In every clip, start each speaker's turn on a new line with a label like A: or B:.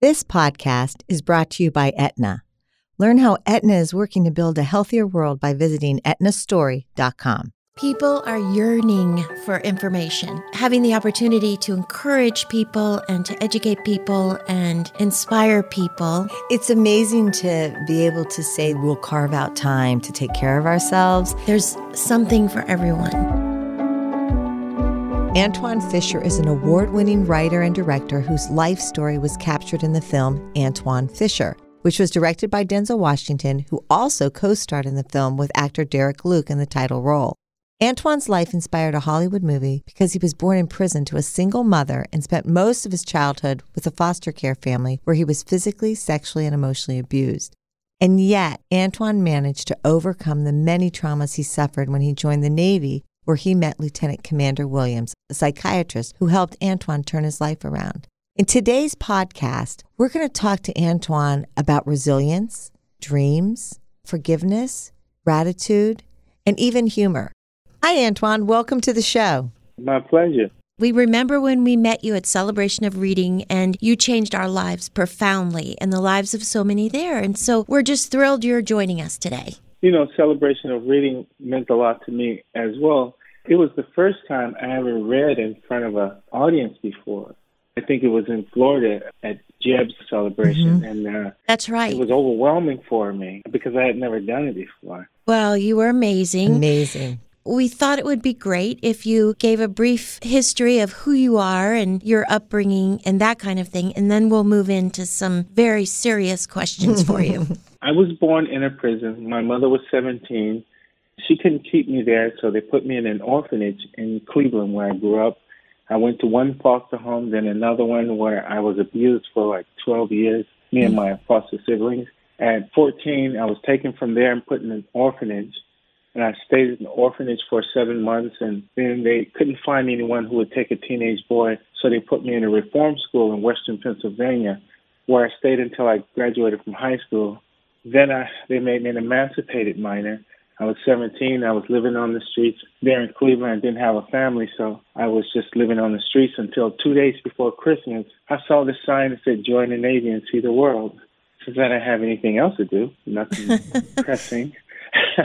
A: This podcast is brought to you by Aetna. Learn how Aetna is working to build a healthier world by visiting aetnastory.com.
B: People are yearning for information. Having the opportunity to encourage people and to educate people and inspire people.
A: It's amazing to be able to say we'll carve out time to take care of ourselves.
B: There's something for everyone.
A: Antwone Fisher is an award winning writer and director whose life story was captured in the film Antwone Fisher, which was directed by Denzel Washington, who also co starred in the film with actor Derek Luke in the title role. Antwone's life inspired a Hollywood movie because he was born in prison to a single mother and spent most of his childhood with a foster care family where he was physically, sexually, and emotionally abused. And yet, Antwone managed to overcome the many traumas he suffered when he joined the Navy, where he met Lieutenant Commander Williams, a psychiatrist who helped Antwone turn his life around. In today's podcast, we're going to talk to Antwone about resilience, dreams, forgiveness, gratitude, and even humor. Hi, Antwone. Welcome to the show.
C: My pleasure.
B: We remember when we met you at Celebration of Reading, and you changed our lives profoundly and the lives of so many there. And so we're just thrilled you're joining us today.
C: You know, Celebration of Reading meant a lot to me as well. It was the first time I ever read in front of an audience before. I think it was in Florida at Jeb's celebration,
B: mm-hmm.
C: and uh,
B: that's right.
C: It was overwhelming for me because I had never done it before.
B: Well, you were amazing.
A: Amazing
B: we thought it would be great if you gave a brief history of who you are and your upbringing and that kind of thing, and then we'll move into some very serious questions for you.
C: I was born in a prison. My mother was 17. She couldn't keep me there, so they put me in an orphanage in Cleveland where I grew up. I went to one foster home, then another one where I was abused for like 12 years, me and my foster siblings. At 14, I was taken from there and put in an orphanage and I stayed in an orphanage for seven months, and then they couldn't find anyone who would take a teenage boy, so they put me in a reform school in Western Pennsylvania, where I stayed until I graduated from high school. Then I, they made me an emancipated minor. I was 17. I was living on the streets there in Cleveland. I didn't have a family, so I was just living on the streets until two days before Christmas. I saw the sign that said, Join the Navy and see the world. Since I didn't have anything else to do, nothing pressing.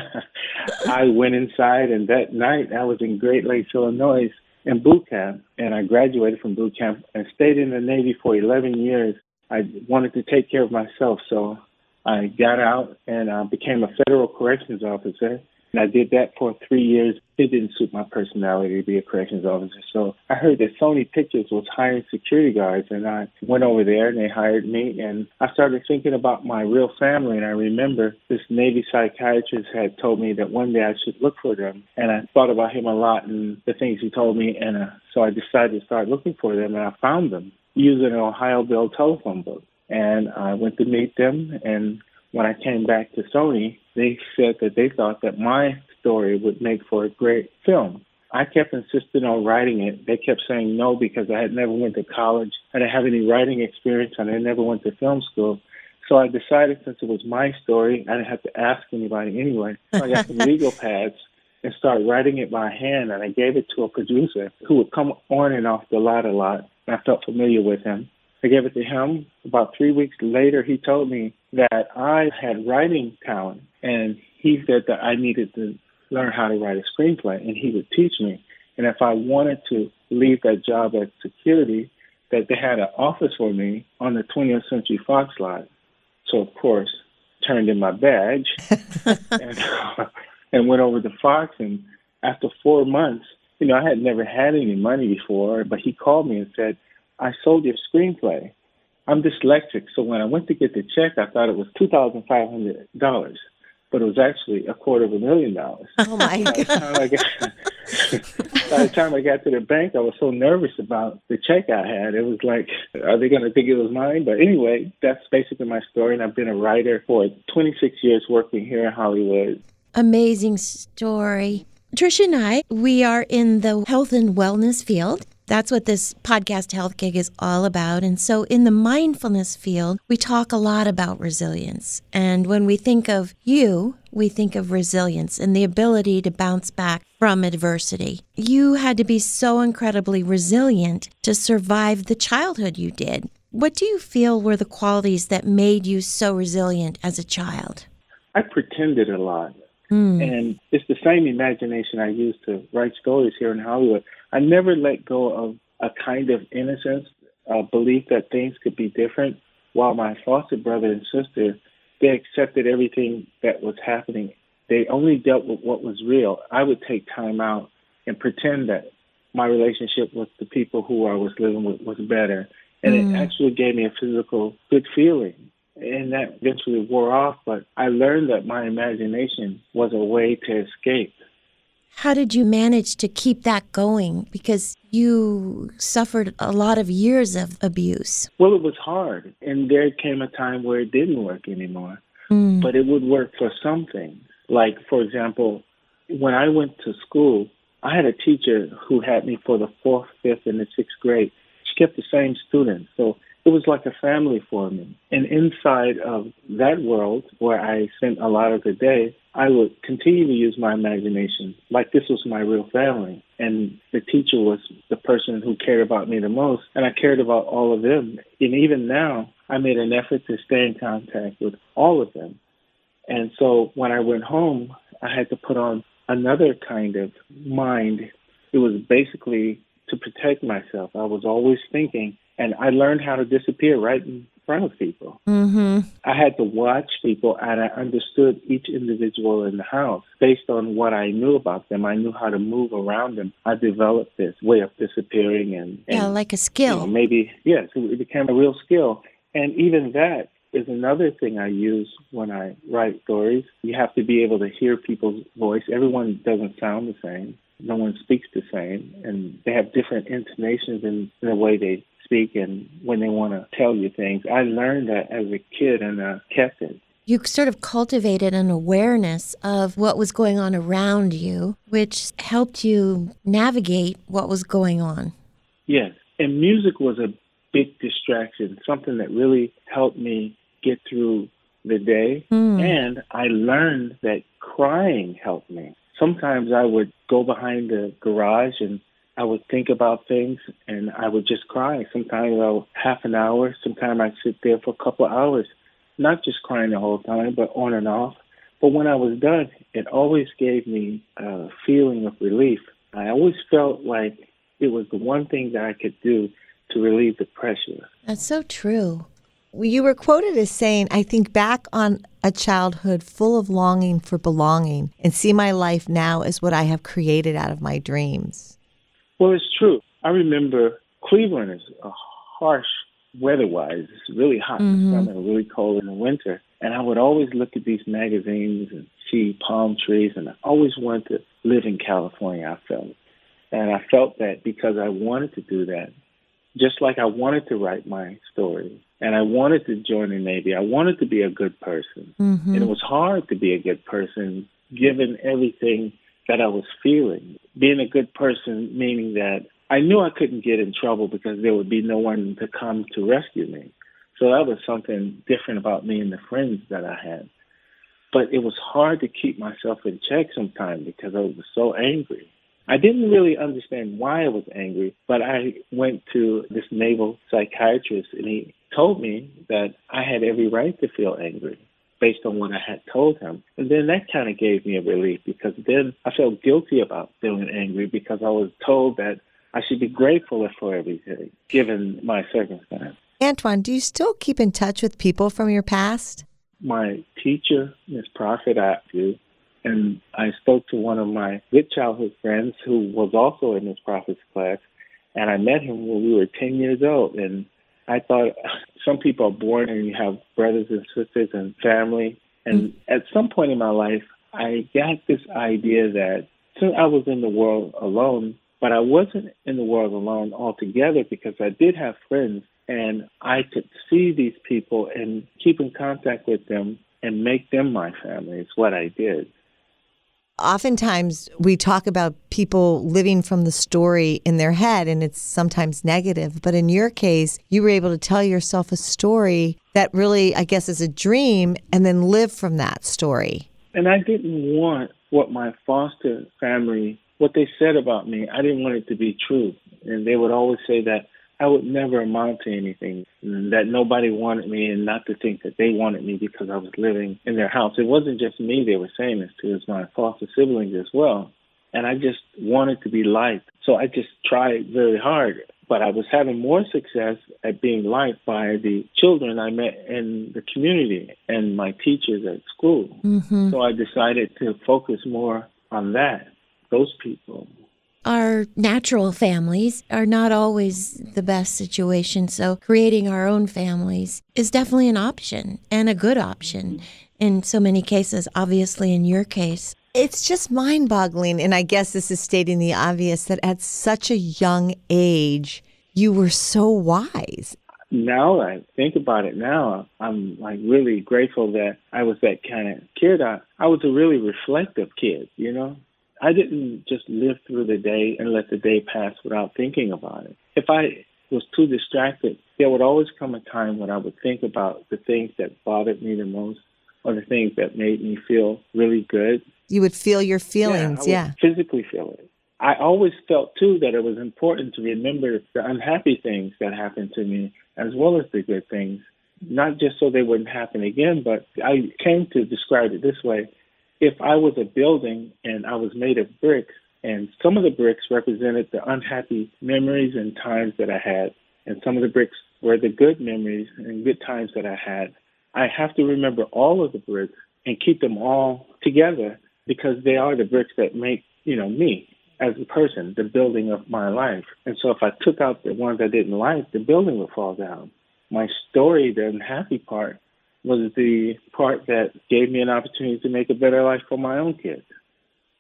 C: I went inside, and that night I was in Great Lakes, Illinois, in boot camp, and I graduated from boot camp and stayed in the Navy for 11 years. I wanted to take care of myself, so I got out and uh, became a federal corrections officer. And I did that for three years. It didn't suit my personality to be a corrections officer. So I heard that Sony Pictures was hiring security guards, and I went over there and they hired me. And I started thinking about my real family. And I remember this Navy psychiatrist had told me that one day I should look for them. And I thought about him a lot and the things he told me. And uh, so I decided to start looking for them, and I found them using an Ohio Bell telephone book. And I went to meet them and when I came back to Sony, they said that they thought that my story would make for a great film. I kept insisting on writing it. They kept saying no because I had never went to college. I didn't have any writing experience and I never went to film school. So I decided since it was my story, I didn't have to ask anybody anyway. So I got some legal pads and started writing it by hand and I gave it to a producer who would come on and off the lot a lot. I felt familiar with him. I gave it to him. About three weeks later, he told me that I had writing talent, and he said that I needed to learn how to write a screenplay, and he would teach me. And if I wanted to leave that job at security, that they had an office for me on the 20th Century Fox lot. So of course, turned in my badge and, and went over to Fox. And after four months, you know, I had never had any money before, but he called me and said, I sold your screenplay. I'm dyslexic, so when I went to get the check, I thought it was two thousand five hundred dollars, but it was actually a quarter of a million dollars.
B: Oh my god!
C: by, the time I got to the bank, I was so nervous about the check I had. It was like, are they going to think it was mine? But anyway, that's basically my story, and I've been a writer for 26 years, working here in Hollywood.
B: Amazing story. Trisha and I, we are in the health and wellness field. That's what this podcast health gig is all about. And so, in the mindfulness field, we talk a lot about resilience. And when we think of you, we think of resilience and the ability to bounce back from adversity. You had to be so incredibly resilient to survive the childhood you did. What do you feel were the qualities that made you so resilient as a child?
C: I pretended a lot.
B: Mm.
C: And it's the same imagination I use to write stories here in Hollywood. I never let go of a kind of innocence, a belief that things could be different, while my foster brother and sister, they accepted everything that was happening. They only dealt with what was real. I would take time out and pretend that my relationship with the people who I was living with was better. And
B: Mm.
C: it actually gave me a physical good feeling and that eventually wore off. But I learned that my imagination was a way to escape.
B: How did you manage to keep that going? Because you suffered a lot of years of abuse.
C: Well, it was hard, and there came a time where it didn't work anymore.
B: Mm.
C: But it would work for some things. Like, for example, when I went to school, I had a teacher who had me for the fourth, fifth, and the sixth grade. She kept the same students. So it was like a family for me. And inside of that world where I spent a lot of the day, I would continue to use my imagination like this was my real family. And the teacher was the person who cared about me the most. And I cared about all of them. And even now, I made an effort to stay in contact with all of them. And so when I went home, I had to put on another kind of mind. It was basically to protect myself. I was always thinking, and I learned how to disappear right in front of people.
B: hmm
C: I had to watch people, and I understood each individual in the house based on what I knew about them. I knew how to move around them. I developed this way of disappearing, and, and
B: Yeah, like a
C: you
B: skill.
C: know, maybe yes, it became a real skill. And even that is another thing I use when I write stories. You have to be able to hear people's voice. Everyone doesn't sound the same. No one speaks the same, and they have different intonations in, in the way they speak and when they want to tell you things. I learned that as a kid, and uh, kept it.
B: You sort of cultivated an awareness of what was going on around you, which helped you navigate what was going on.
C: Yes, and music was a big distraction, something that really helped me get through the day.
B: Mm.
C: And I learned that crying helped me. Sometimes I would go behind the garage and I would think about things and I would just cry. Sometimes I'll half an hour, sometimes I'd sit there for a couple of hours, not just crying the whole time, but on and off. But when I was done, it always gave me a feeling of relief. I always felt like it was the one thing that I could do to relieve the pressure.
B: That's so true.
A: You were quoted as saying, I think back on a childhood full of longing for belonging and see my life now as what I have created out of my dreams.
C: Well, it's true. I remember Cleveland is a harsh weather-wise. It's really hot in
B: Mhm.
C: the summer, really cold in the winter. And I would always look at these magazines and see palm trees, and I always wanted to live in California, I felt. And I felt that because I wanted to do that, just like I wanted to write my story, and I wanted to join the Navy. I wanted to be a good person.
B: hmm
C: And it was hard to be a good person given everything that I was feeling. Being a good person meaning that I knew I couldn't get in trouble because there would be no one to come to rescue me. So that was something different about me and the friends that I had. But it was hard to keep myself in check sometimes because I was so angry. I didn't really understand why I was angry, but I went to this naval psychiatrist and he told me that I had every right to feel angry based on what I had told him. And then that kind of gave me a relief because then I felt guilty about feeling angry because I was told that I should be grateful for everything given my circumstance.
A: Antwone, do you still keep in touch with people from your past?
C: My teacher, Miss Prophet, I do. And I spoke to one of my good childhood friends who was also in Miss Prophet's class. And I met him when we were 10 years old. And I thought some people are born and you have brothers and sisters and family. And mm. at some point in my life, I got this idea that since I was in the world alone, but I wasn't in the world alone altogether because I did have friends and I could see these people and keep in contact with them and make them my family. It's what I did.
A: Oftentimes, we talk about people living from the story in their head, and it's sometimes negative. But in your case, you were able to tell yourself a story that really, I guess, is a dream and then live from that story.
C: And I didn't want what my foster family, what they said about me, I didn't want it to be true. And they would always say that I would never amount to anything, that nobody wanted me and not to think that they wanted me because I was living in their house. It wasn't just me they were saying this to, it was my foster siblings as well. And I just wanted to be liked. So I just tried very hard. But I was having more success at being liked by the children I met in the community and my teachers at school. Mm-hmm. So I decided to focus more on that, those people
B: our natural families are not always the best situation. So, creating our own families is definitely an option and a good option in so many cases, obviously, in your case.
A: It's just mind boggling. And I guess this is stating the obvious that at such a young age, you were so wise.
C: Now I think about it now, I'm like really grateful that I was that kind of kid. I, I was a really reflective kid, you know? I didn't just live through the day and let the day pass without thinking about it. If I was too distracted, there would always come a time when I would think about the things that bothered me the most or the things that made me feel really good.
A: You would feel your feelings,
C: yeah.
A: yeah.
C: Physically feel it. I always felt too that it was important to remember the unhappy things that happened to me as well as the good things, not just so they wouldn't happen again, but I came to describe it this way if I was a building and I was made of bricks, and some of the bricks represented the unhappy memories and times that I had, and some of the bricks were the good memories and good times that I had, I have to remember all of the bricks and keep them all together because they are the bricks that make, you know, me as a person, the building of my life. And so if I took out the ones I didn't like, the building would fall down. My story, the unhappy part, was the part that gave me an opportunity to make a better life for my own kids.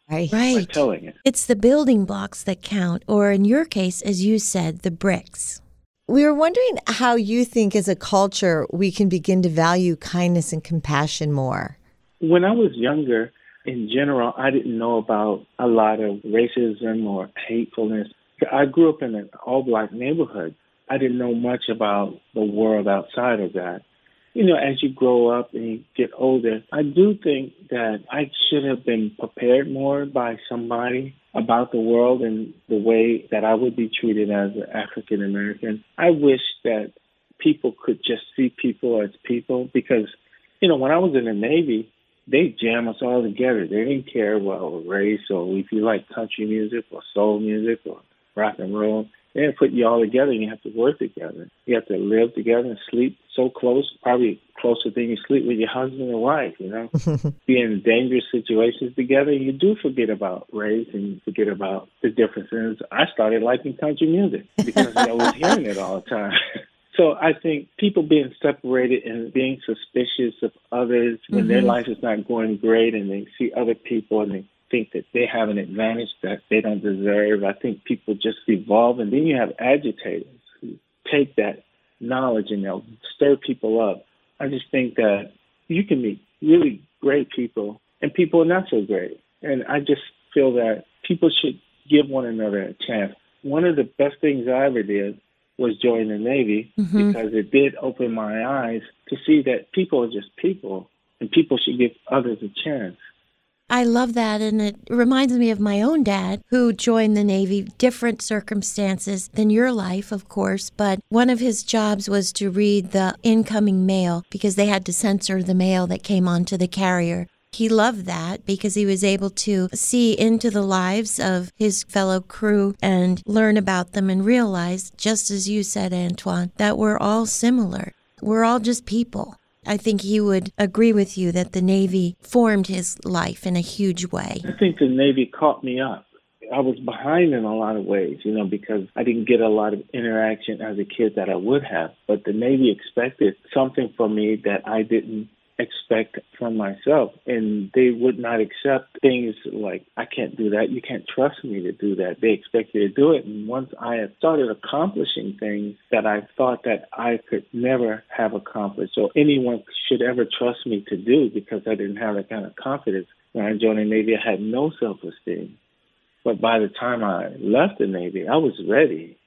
B: Right. Right.
C: telling it.
B: It's the building blocks that count, or in your case, as you said, the bricks.
A: We were wondering how you think, as a culture, we can begin to value kindness and compassion more.
C: When I was younger, in general, I didn't know about a lot of racism or hatefulness. I grew up in an all black neighborhood. I didn't know much about the world outside of that you know, as you grow up and you get older, I do think that I should have been prepared more by somebody about the world and the way that I would be treated as an African American. I wish that people could just see people as people because, you know, when I was in the Navy, they jam us all together. They didn't care about race or if you like country music or soul music or rock and roll. They put you all together and you have to work together. You have to live together and sleep so close, probably closer than you sleep with your husband and wife, you know. Be in dangerous situations together, you do forget about race and you forget about the differences. I started liking country music because I was hearing it all the time. So I think people being separated and being suspicious of others when mm-hmm. their life is not going great and they see other people and they think that they have an advantage that they don't deserve. I think people just evolve, and then you have agitators who take that knowledge and they'll stir people up. I just think that you can meet really great people and people are not so great. And I just feel that people should give one another a chance. One of the best things I ever did was join the Navy mm-hmm. because it did open my eyes to see that people are just people and people should give others a chance.
B: I love that. And it reminds me of my own dad who joined the Navy, different circumstances than your life, of course. But one of his jobs was to read the incoming mail because they had to censor the mail that came onto the carrier. He loved that because he was able to see into the lives of his fellow crew and learn about them and realize, just as you said, Antwone, that we're all similar. We're all just people. I think he would agree with you that the Navy formed his life in a huge way.
C: I think the Navy caught me up. I was behind in a lot of ways, you know, because I didn't get a lot of interaction as a kid that I would have. But the Navy expected something from me that I didn't expect from myself. And they would not accept things like, I can't do that. You can't trust me to do that. They expect you to do it. And once I had started accomplishing things that I thought that I could never have accomplished or anyone should ever trust me to do because I didn't have that kind of confidence. When I joined the Navy, I had no self-esteem. But by the time I left the Navy, I was ready.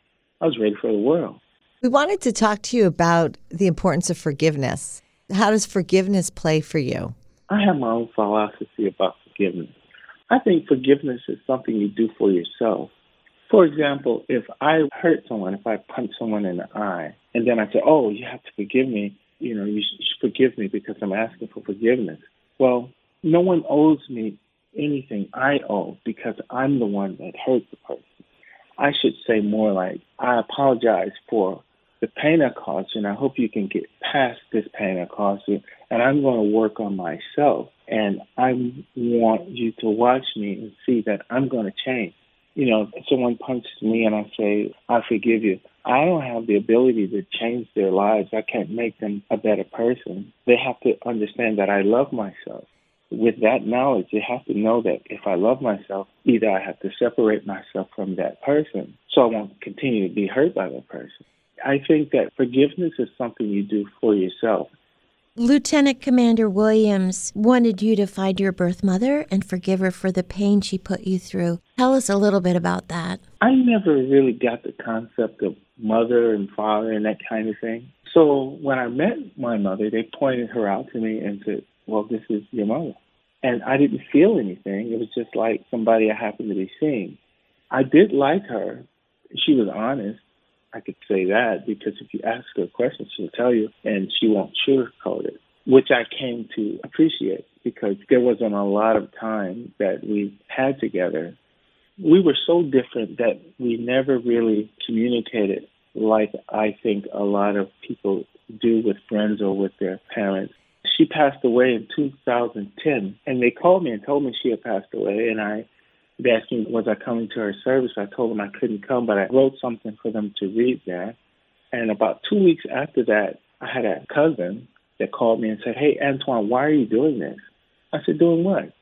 C: I was ready for the world.
A: We wanted to talk to you about the importance of forgiveness. How does forgiveness play for you?
C: I have my own philosophy about forgiveness. I think forgiveness is something you do for yourself. For example, if I hurt someone, if I punch someone in the eye, and then I say, "Oh, you have to forgive me," you know, you should forgive me because I'm asking for forgiveness. Well, no one owes me anything I owe because I'm the one that hurt the person. I should say more like, I apologize for the pain I caused you, and I hope you can get past this pain I caused you, and I'm going to work on myself. And I want you to watch me and see that I'm going to change. You know, someone punches me and I say, I forgive you. I don't have the ability to change their lives. I can't make them a better person. They have to understand that I love myself with that knowledge, they have to know that if I love myself, either I have to separate myself from that person so I won't continue to be hurt by that person. I think that forgiveness is something you do for yourself.
B: Lieutenant Commander Williams wanted you to find your birth mother and forgive her for the pain she put you through. Tell us a little bit about that.
C: I never really got the concept of mother and father and that kind of thing. So when I met my mother, they pointed her out to me and said, well, this is your mother. And I didn't feel anything. It was just like somebody I happened to be seeing. I did like her. She was honest. I could say that because if you ask her a question, she'll tell you and she won't sugarcoat it, which I came to appreciate because there wasn't a lot of time that we had together. We were so different that we never really communicated like I think a lot of people do with friends or with their parents she passed away in 2010, and they called me and told me she had passed away, and I they asked me was I coming to her service. I told them I couldn't come, but I wrote something for them to read there. And about two weeks after that, I had a cousin that called me and said, "Hey, Antwone, why are you doing this?" I said, "Doing what?"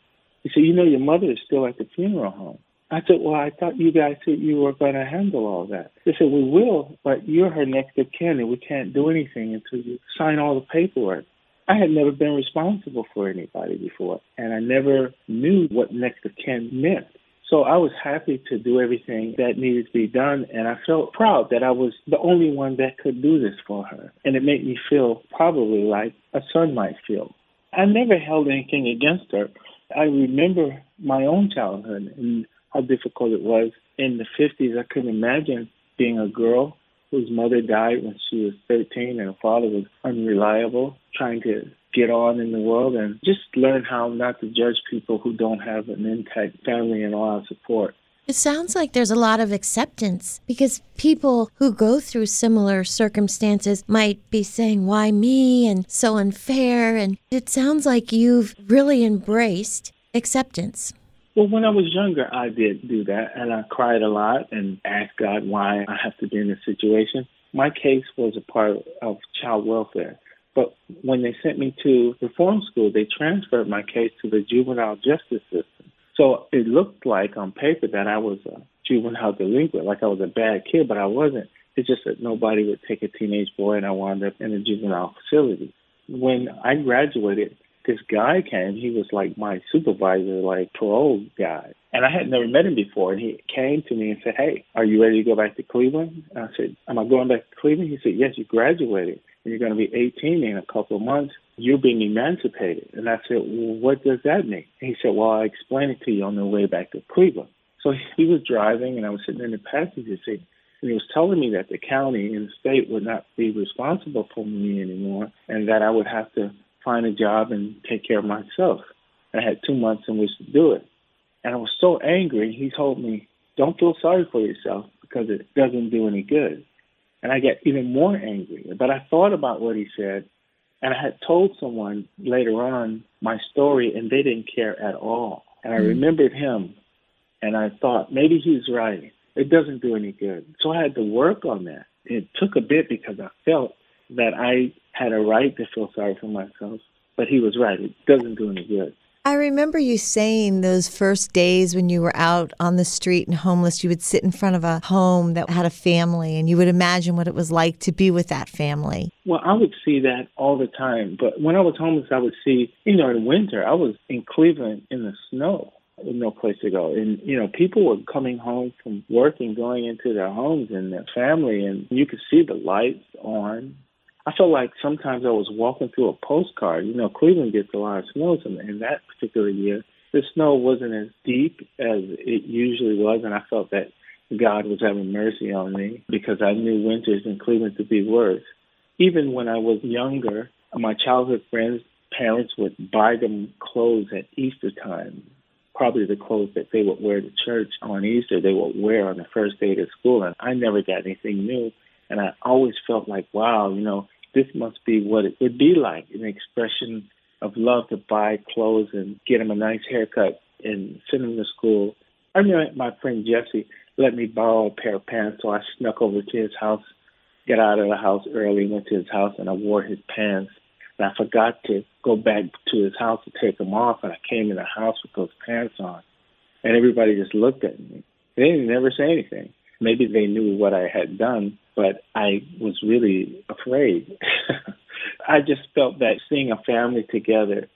C: He said, "You know, your mother is still at the funeral home." I said, "Well, I thought you guys said you were going to handle all that." They said, "We will, but you're her next of kin, and we can't do anything until you sign all the paperwork." I had never been responsible for anybody before, and I never knew what next of kin meant. So I was happy to do everything that needed to be done, and I felt proud that I was the only one that could do this for her. And it made me feel probably like a son might feel. I never held anything against her. I remember my own childhood and how difficult it was. In the 50s, I couldn't imagine being a girl whose mother died when she was 13 and her father was unreliable, trying to get on in the world and just learn how not to judge people who don't have an intact family and a lot of support.
B: It sounds like there's a lot of acceptance because people who go through similar circumstances might be saying, Why me? and so unfair. And it sounds like you've really embraced acceptance.
C: Well, when I was younger, I did do that, and I cried a lot and asked God why I have to be in this situation. My case was a part of child welfare. But when they sent me to reform school, they transferred my case to the juvenile justice system. So it looked like on paper that I was a juvenile delinquent, like I was a bad kid, but I wasn't. It's just that nobody would take a teenage boy, and I wound up in a juvenile facility. When I graduated, this guy came. He was like my supervisor, like parole guy. And I had never met him before. And he came to me and said, Hey, are you ready to go back to Cleveland? And I said, Am I going back to Cleveland? He said, Yes, you graduated you're going to be 18 in a couple of months. You're being emancipated. And I said, Well, what does that mean? And he said, Well, I'll explain it to you on the way back to Cleveland. So he was driving and I was sitting in the passenger seat. And he was telling me that the county and the state would not be responsible for me anymore and that I would have to find a job and take care of myself. I had two months in which to do it. And I was so angry, he told me, don't feel sorry for yourself because it doesn't do any good. And I get even more angry. But I thought about what he said, and I had told someone later on my story, and they didn't care at all. And I mm-hmm. remembered him, and I thought, maybe he's right. It doesn't do any good. So I had to work on that. It took a bit because I felt that I had a right to feel sorry for myself. But he was right. It doesn't do any good.
A: I remember you saying those first days when you were out on the street and homeless, you would sit in front of a home that had a family and you would imagine what it was like to be with that family.
C: Well, I would see that all the time. But when I was homeless, I would see, you know, in winter, I was in Cleveland in the snow with no place to go. And, you know, people were coming home from work and going into their homes and their family, and you could see the lights on I felt like sometimes I was walking through a postcard. You know, Cleveland gets a lot of snows, and in that particular year, the snow wasn't as deep as it usually was, and I felt that God was having mercy on me because I knew winters in Cleveland to be worse. Even when I was younger, my childhood friends' parents would buy them clothes at Easter time. Probably the clothes that they would wear to church on Easter, they would wear on the first day of school. And I never got anything new. And I always felt like, wow, you know, this must be what it would be like an expression of love to buy clothes and get him a nice haircut and send him to school. I remember my friend Jesse let me borrow a pair of pants, so I snuck over to his house, got out of the house early, went to his house, and I wore his pants. And I forgot to go back to his house to take them off, and I came in the house with those pants on. And everybody just looked at me. They didn't never say anything. Maybe they knew what I had done, but I was really afraid. I just felt that seeing a family together,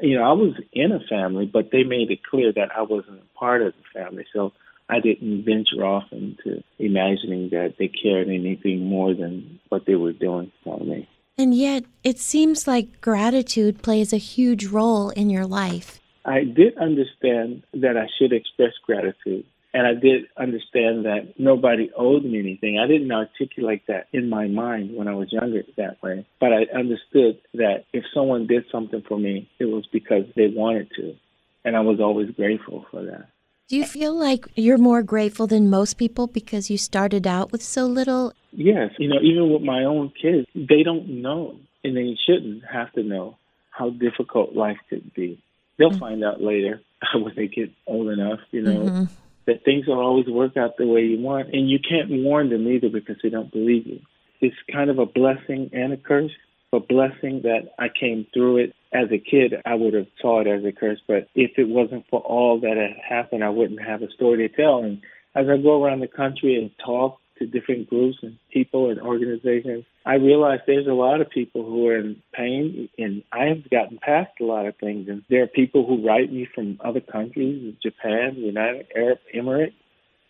C: you know, I was in a family, but they made it clear that I wasn't a part of the family. So I didn't venture off into imagining that they cared anything more than what they were doing for me.
B: And yet, it seems like gratitude plays a huge role in your life.
C: I did understand that I should express gratitude and I did understand that nobody owed me anything. I didn't articulate that in my mind when I was younger that way. But I understood that if someone did something for me, it was because they wanted to. And I was always grateful for that.
B: Do you feel like you're more grateful than most people because you started out with so little?
C: Yes. You know, even with my own kids, they don't know, and they shouldn't have to know how difficult life could be. They'll mm-hmm. find out later when they get old enough, you know. Mm-hmm that things don't always work out the way you want, and you can't warn them either because they don't believe you. It's kind of a blessing and a curse. A blessing that I came through it as a kid, I would have saw it as a curse. But if it wasn't for all that had happened, I wouldn't have a story to tell. And as I go around the country and talk to different groups and people and organizations, I realize there's a lot of people who are in pain, and I have gotten past a lot of things. And there are people who write me from other countries, Japan, United Arab Emirates,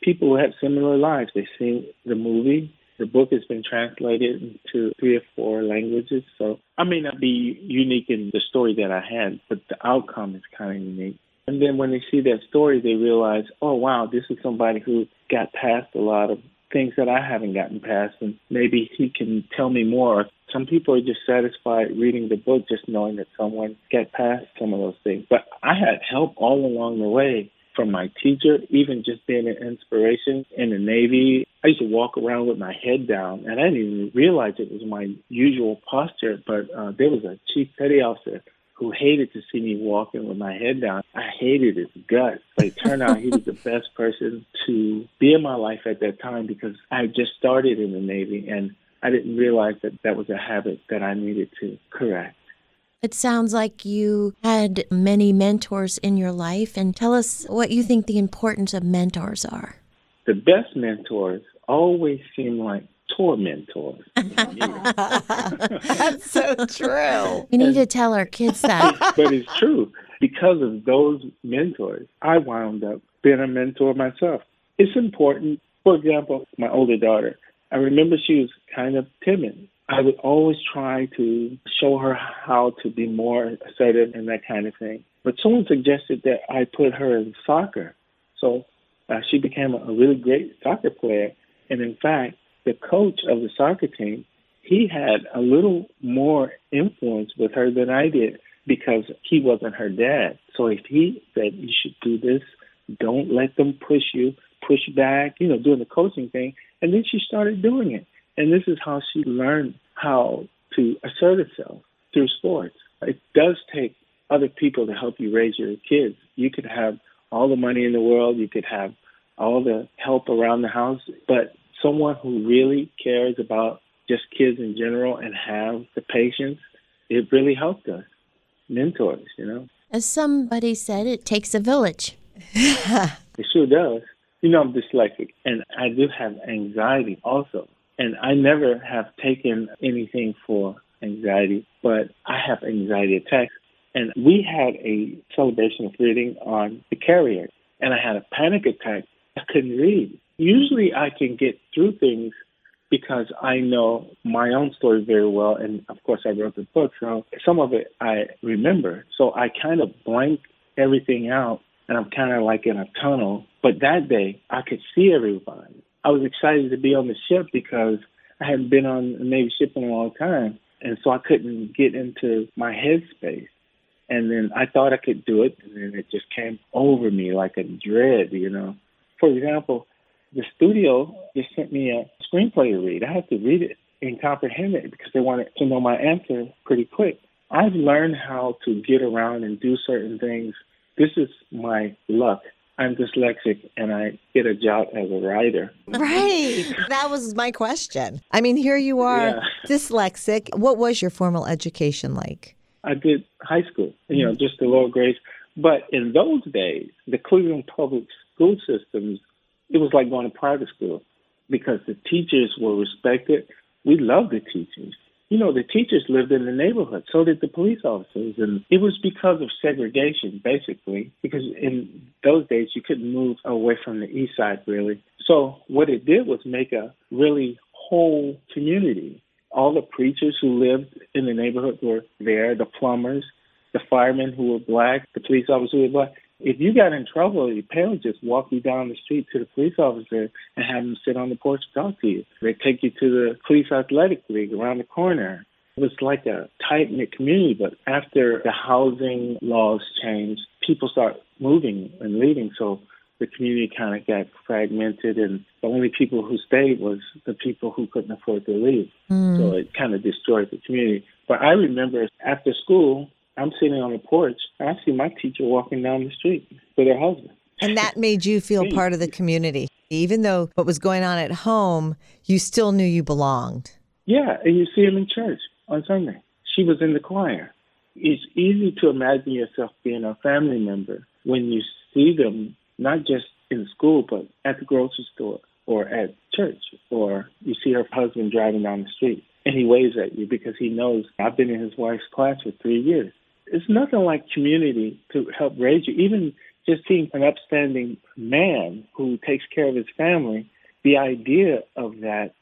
C: people who have similar lives. They've seen the movie. The book has been translated into three or four languages. So I may not be unique in the story that I had, but the outcome is kind of unique. And then when they see that story, they realize, oh, wow, this is somebody who got past a lot of things that I haven't gotten past, and maybe he can tell me more. Some people are just satisfied reading the book, just knowing that someone got past some of those things. But I had help all along the way from my teacher, even just being an inspiration in the Navy. I used to walk around with my head down, and I didn't even realize it was my usual posture. But uh, there was a chief petty officer who hated to see me walking with my head down. I hated his guts. But it turned out he was the best person to be in my life at that time because I just started in the Navy and I didn't realize that that was a habit that I needed to correct.
B: It sounds like you had many mentors in your life. And tell us what you think the importance of mentors are.
C: The best mentors always seem like tormentors.
A: That's so true.
B: We need to tell our kids that.
C: but it's true. Because of those mentors, I wound up being a mentor myself. It's important. For example, my older daughter, I remember she was kind of timid. I would always try to show her how to be more assertive and that kind of thing. But someone suggested that I put her in soccer. So uh, she became a really great soccer player. And in fact, the coach of the soccer team, he had a little more influence with her than I did because he wasn't her dad. So if he said you should do this, don't let them push you, push back, you know, doing the coaching thing, and then she started doing it. And this is how she learned how to assert herself through sports. It does take other people to help you raise your kids. You could have all the money in the world, you could have all the help around the house, but someone who really cares about just kids in general and have the patience, it really helped us. Mentors, you know.
B: As somebody said, it takes a village.
C: it sure does. You know, I'm dyslexic and I do have anxiety also. And I never have taken anything for anxiety, but I have anxiety attacks. And we had a celebration of reading on the carrier, and I had a panic attack. I couldn't read. Usually I can get through things because I know my own story very well. And of course, I wrote the book. So some of it I remember. So I kind of blank everything out and I'm kind of like in a tunnel. But that day, I could see everyone. I was excited to be on the ship because I hadn't been on a Navy ship in a long time. And so I couldn't get into my headspace. And then I thought I could do it, and then it just came over me like a dread, you know. For example, the studio just sent me a screenplay to read. I had to read it and comprehend it because they wanted to know my answer pretty quick. I've learned how to get around and do certain things. This is my luck. I'm dyslexic and I get a job as a writer.
A: Right. that was my question. I mean, here you are,
C: Yeah.
A: dyslexic. What was your formal education like?
C: I did high school, you know, just the lower grades. But in those days, the Cleveland public school systems, it was like going to private school because the teachers were respected. We loved the teachers. You know, the teachers lived in the neighborhood, so did the police officers. And it was because of segregation, basically, because in those days you couldn't move away from the east side, really. So what it did was make a really whole community. All the preachers who lived in the neighborhood were there, the plumbers, the firemen who were black, the police officers who were black. If you got in trouble, your parents just walk you down the street to the police officer and have them sit on the porch and talk to you. They take you to the police athletic league around the corner. It was like a tight knit community, but after the housing laws changed, people start moving and leaving. So the community kind of got fragmented, and the only people who stayed was the people who couldn't afford to leave. Hmm. So it kind of destroyed the community. But I remember after school, I'm sitting on the porch, and I see my teacher walking down the street with her husband.
A: And that made you feel part of the community. Even though what was going on at home, you still knew you belonged.
C: Yeah, and you see him in church on Sunday. She was in the choir. It's easy to imagine yourself being a family member when you see them not just in school, but at the grocery store or at church, or you see her husband driving down the street and he waves at you because he knows I've been in his wife's class for three years. It's nothing like community to help raise you. Even just seeing an upstanding man who takes care of his family, the idea of that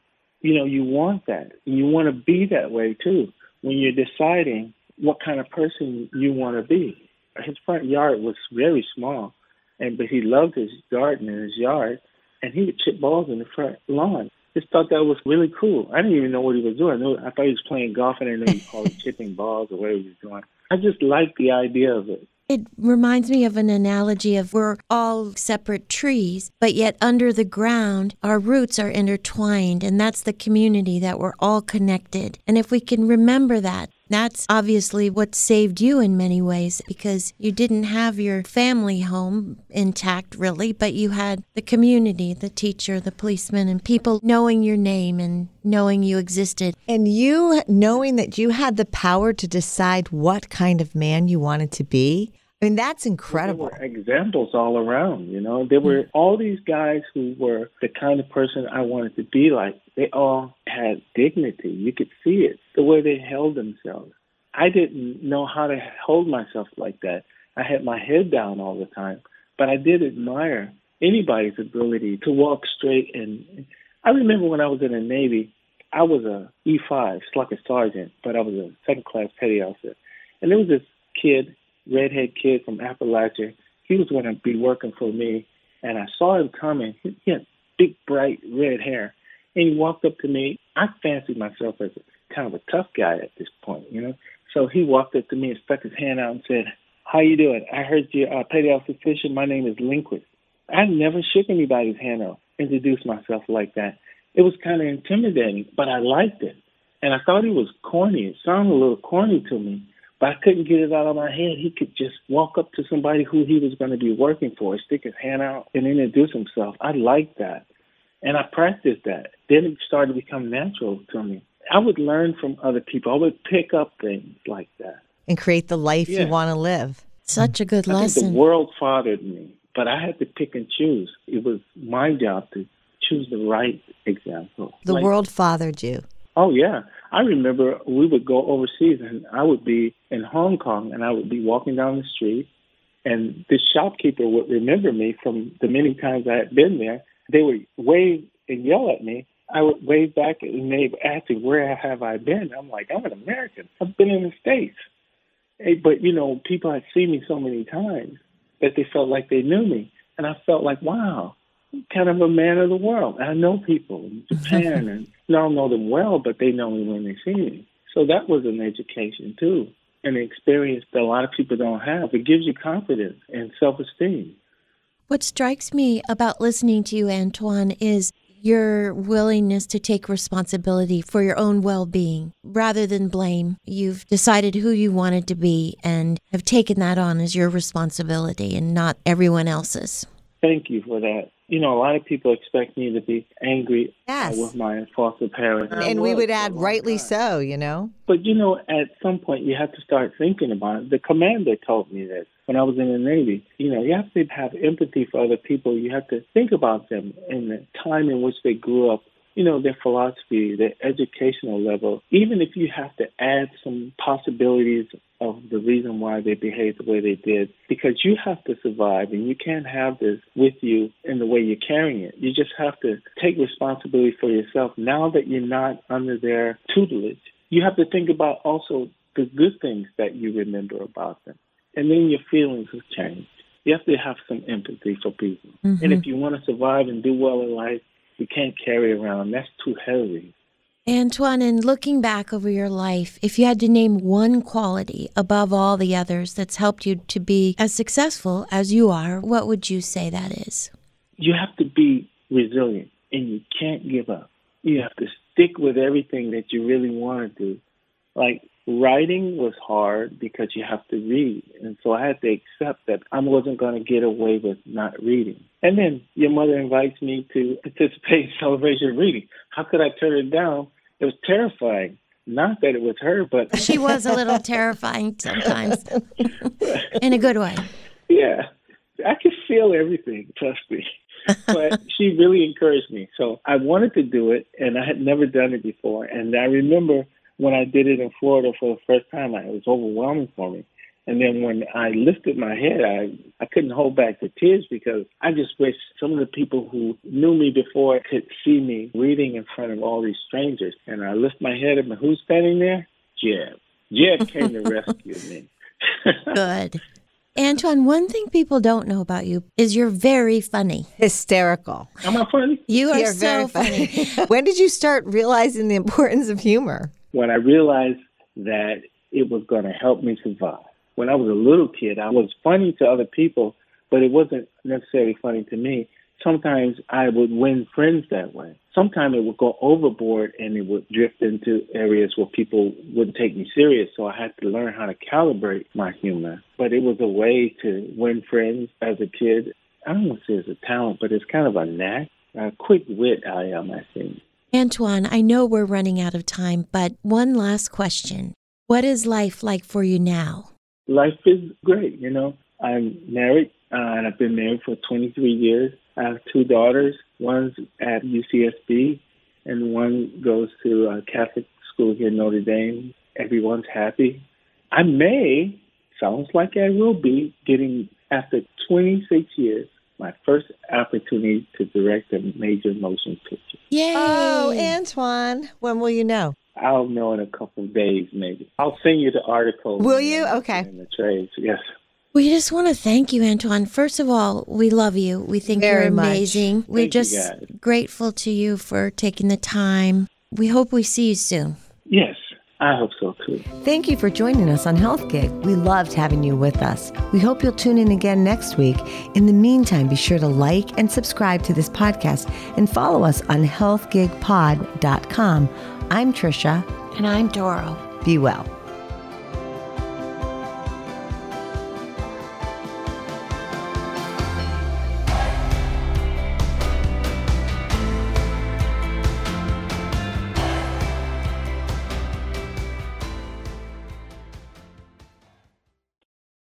C: you know, you want that. You want to be that way too when you're deciding what kind of person you want to be. His front yard was very small, and but he loved his garden and his yard, and he would chip balls in the front lawn. Just thought that was really cool. I didn't even know what he was doing. I, thought he was playing golf, and I didn't know he called chipping balls or whatever he was doing. I just like the idea of it.
B: It reminds me of an analogy of we're all separate trees, but yet under the ground, our roots are intertwined, and that's the community that we're all connected. And if we can remember that, that's obviously what saved you in many ways because you didn't have your family home intact, really, but you had the community, the teacher, the policeman, and people knowing your name and knowing you existed.
A: And you knowing that you had the power to decide what kind of man you wanted to be. I mean, that's incredible.
C: There were examples all around, you know. There were mm. all these guys who were the kind of person I wanted to be like. They all had dignity. You could see it, the way they held themselves. I didn't know how to hold myself like that. I had my head down all the time, but I did admire anybody's ability to walk straight. And I remember when I was in the Navy, I was a E5, it's like a sergeant, but I was a second class petty officer. And there was this kid redhead kid from Appalachia. He was going to be working for me, and I saw him coming. He had big, bright red hair, and he walked up to me. I fancied myself as kind of a tough guy at this point, you know. So he walked up to me and stuck his hand out and said, "How you doing? I heard you uh, officer Fisher. My name is Linquist. I never shook anybody's hand out, introduced myself like that. It was kind of intimidating, but I liked it, and I thought he was corny. It sounded a little corny to me I couldn't get it out of my head. He could just walk up to somebody who he was going to be working for, stick his hand out, and introduce himself. I liked that, and I practiced that. Then it started to become natural to me. I would learn from other people. I would pick up things like that.
A: And create the life
C: Yeah.
A: you want to live.
B: Such a good
C: I think
B: lesson.
C: the world fathered me, but I had to pick and choose. It was my job to choose the right example.
A: The
C: Like-
A: world fathered you.
C: Oh yeah, I remember we would go overseas, and I would be in Hong Kong, and I would be walking down the street, and the shopkeeper would remember me from the many times I had been there. They would wave and yell at me. I would wave back, and they would ask me, "Where have I been?" I'm like, "I'm an American. I've been in the states." Hey, but you know, people had seen me so many times that they felt like they knew me. And I felt like, wow, I'm kind of a man of the world. I know people in Japan, and I don't know them well, but they know me when they see me. So that was an education too, an experience that a lot of people don't have. It gives you confidence and self-esteem.
B: What strikes me about listening to you, Antwone, is your willingness to take responsibility for your own well being rather than blame. You've decided who you wanted to be and have taken that on as your responsibility and not everyone else's.
C: Thank you for that. You know, a lot of people expect me to be angry
A: Yes.
C: with my foster parents.
A: And
C: I
A: we would add, rightly
C: time.
A: so, you know?
C: But you know, at some point you have to start thinking about it. The commander told me this when I was in the Navy. You know, you have to have empathy for other people. You have to think about them and the time in which they grew up. You know, their philosophy, their educational level. Even if you have to add some possibilities of the reason why they behaved the way they did, because you have to survive and you can't have this with you in the way you're carrying it. You just have to take responsibility for yourself now that you're not under their tutelage you have to think about also the good things that you remember about them. And then your feelings have changed. You have to have some empathy for people. And mm-hmm. if you want to survive and do well in life, you can't carry around. That's too heavy.
B: Antwone, in looking back over your life, if you had to name one quality above all the others that's helped you to be as successful as you are, what would you say that is?
C: You have to be resilient and you can't give up. You have to stick with everything that you really want to do. Like writing was hard because you have to read. And so I had to accept that I wasn't going to get away with not reading. And then your mother invites me to participate in celebration reading. How could I turn it down? It was terrifying. Not that it was her, but
B: She was a little terrifying sometimes, in a good way.
C: yeah, I could feel everything. Trust me. but she really encouraged me. So I wanted to do it, and I had never done it before. And I remember when I did it in Florida for the first time, it was overwhelming for me. And then when I lifted my head, I I couldn't hold back the tears because I just wish some of the people who knew me before could see me reading in front of all these strangers. And I lift my head and who's standing there? Jeb. Jeb came to rescue me.
B: Good. Antwone, one thing people don't know about you is you're very funny.
A: Hysterical.
C: Am I funny?
B: You are
A: You're
B: so
A: very
B: funny.
A: when did you start realizing the importance of humor?
C: When I realized that it was going to help me survive. When I was a little kid, I was funny to other people, but it wasn't necessarily funny to me. Sometimes I would win friends that way. Sometimes it would go overboard and it would drift into areas where people wouldn't take me serious. So I had to learn how to calibrate my humor. But it was a way to win friends as a kid. I don't want to say it's a talent, but it's kind of a knack. A quick wit I am, I think.
B: Antwone, I know we're running out of time, but one last question. What is life like for you now?
C: life is great. You know, I'm married uh, and I've been married for 23 years. I have two daughters. One's at UCSB and one goes to a Catholic school here in Notre Dame. Everyone's happy. I may, sounds like I will be, getting, after 26 years, my first opportunity to direct a major motion picture.
B: Yay!
A: Oh, Antwone, when will you know?
C: I'll know in a couple of days, maybe. I'll send you the article.
A: Will you? Okay.
C: In the trades, yes.
B: we just want to thank you, Antwone. First of all, we love you. We think
A: Very
B: you're amazing.
A: much.
B: amazing. We're
C: Thank
B: just grateful to you for taking the time. We hope we see you soon.
C: Yes, I hope so too.
A: Thank you for joining us on Health Gig. We loved having you with us. We hope you'll tune in again next week. In the meantime, be sure to like and subscribe to this podcast and follow us on healthgigpod.com. I'm Trisha.
B: And I'm Doro.
A: Be well.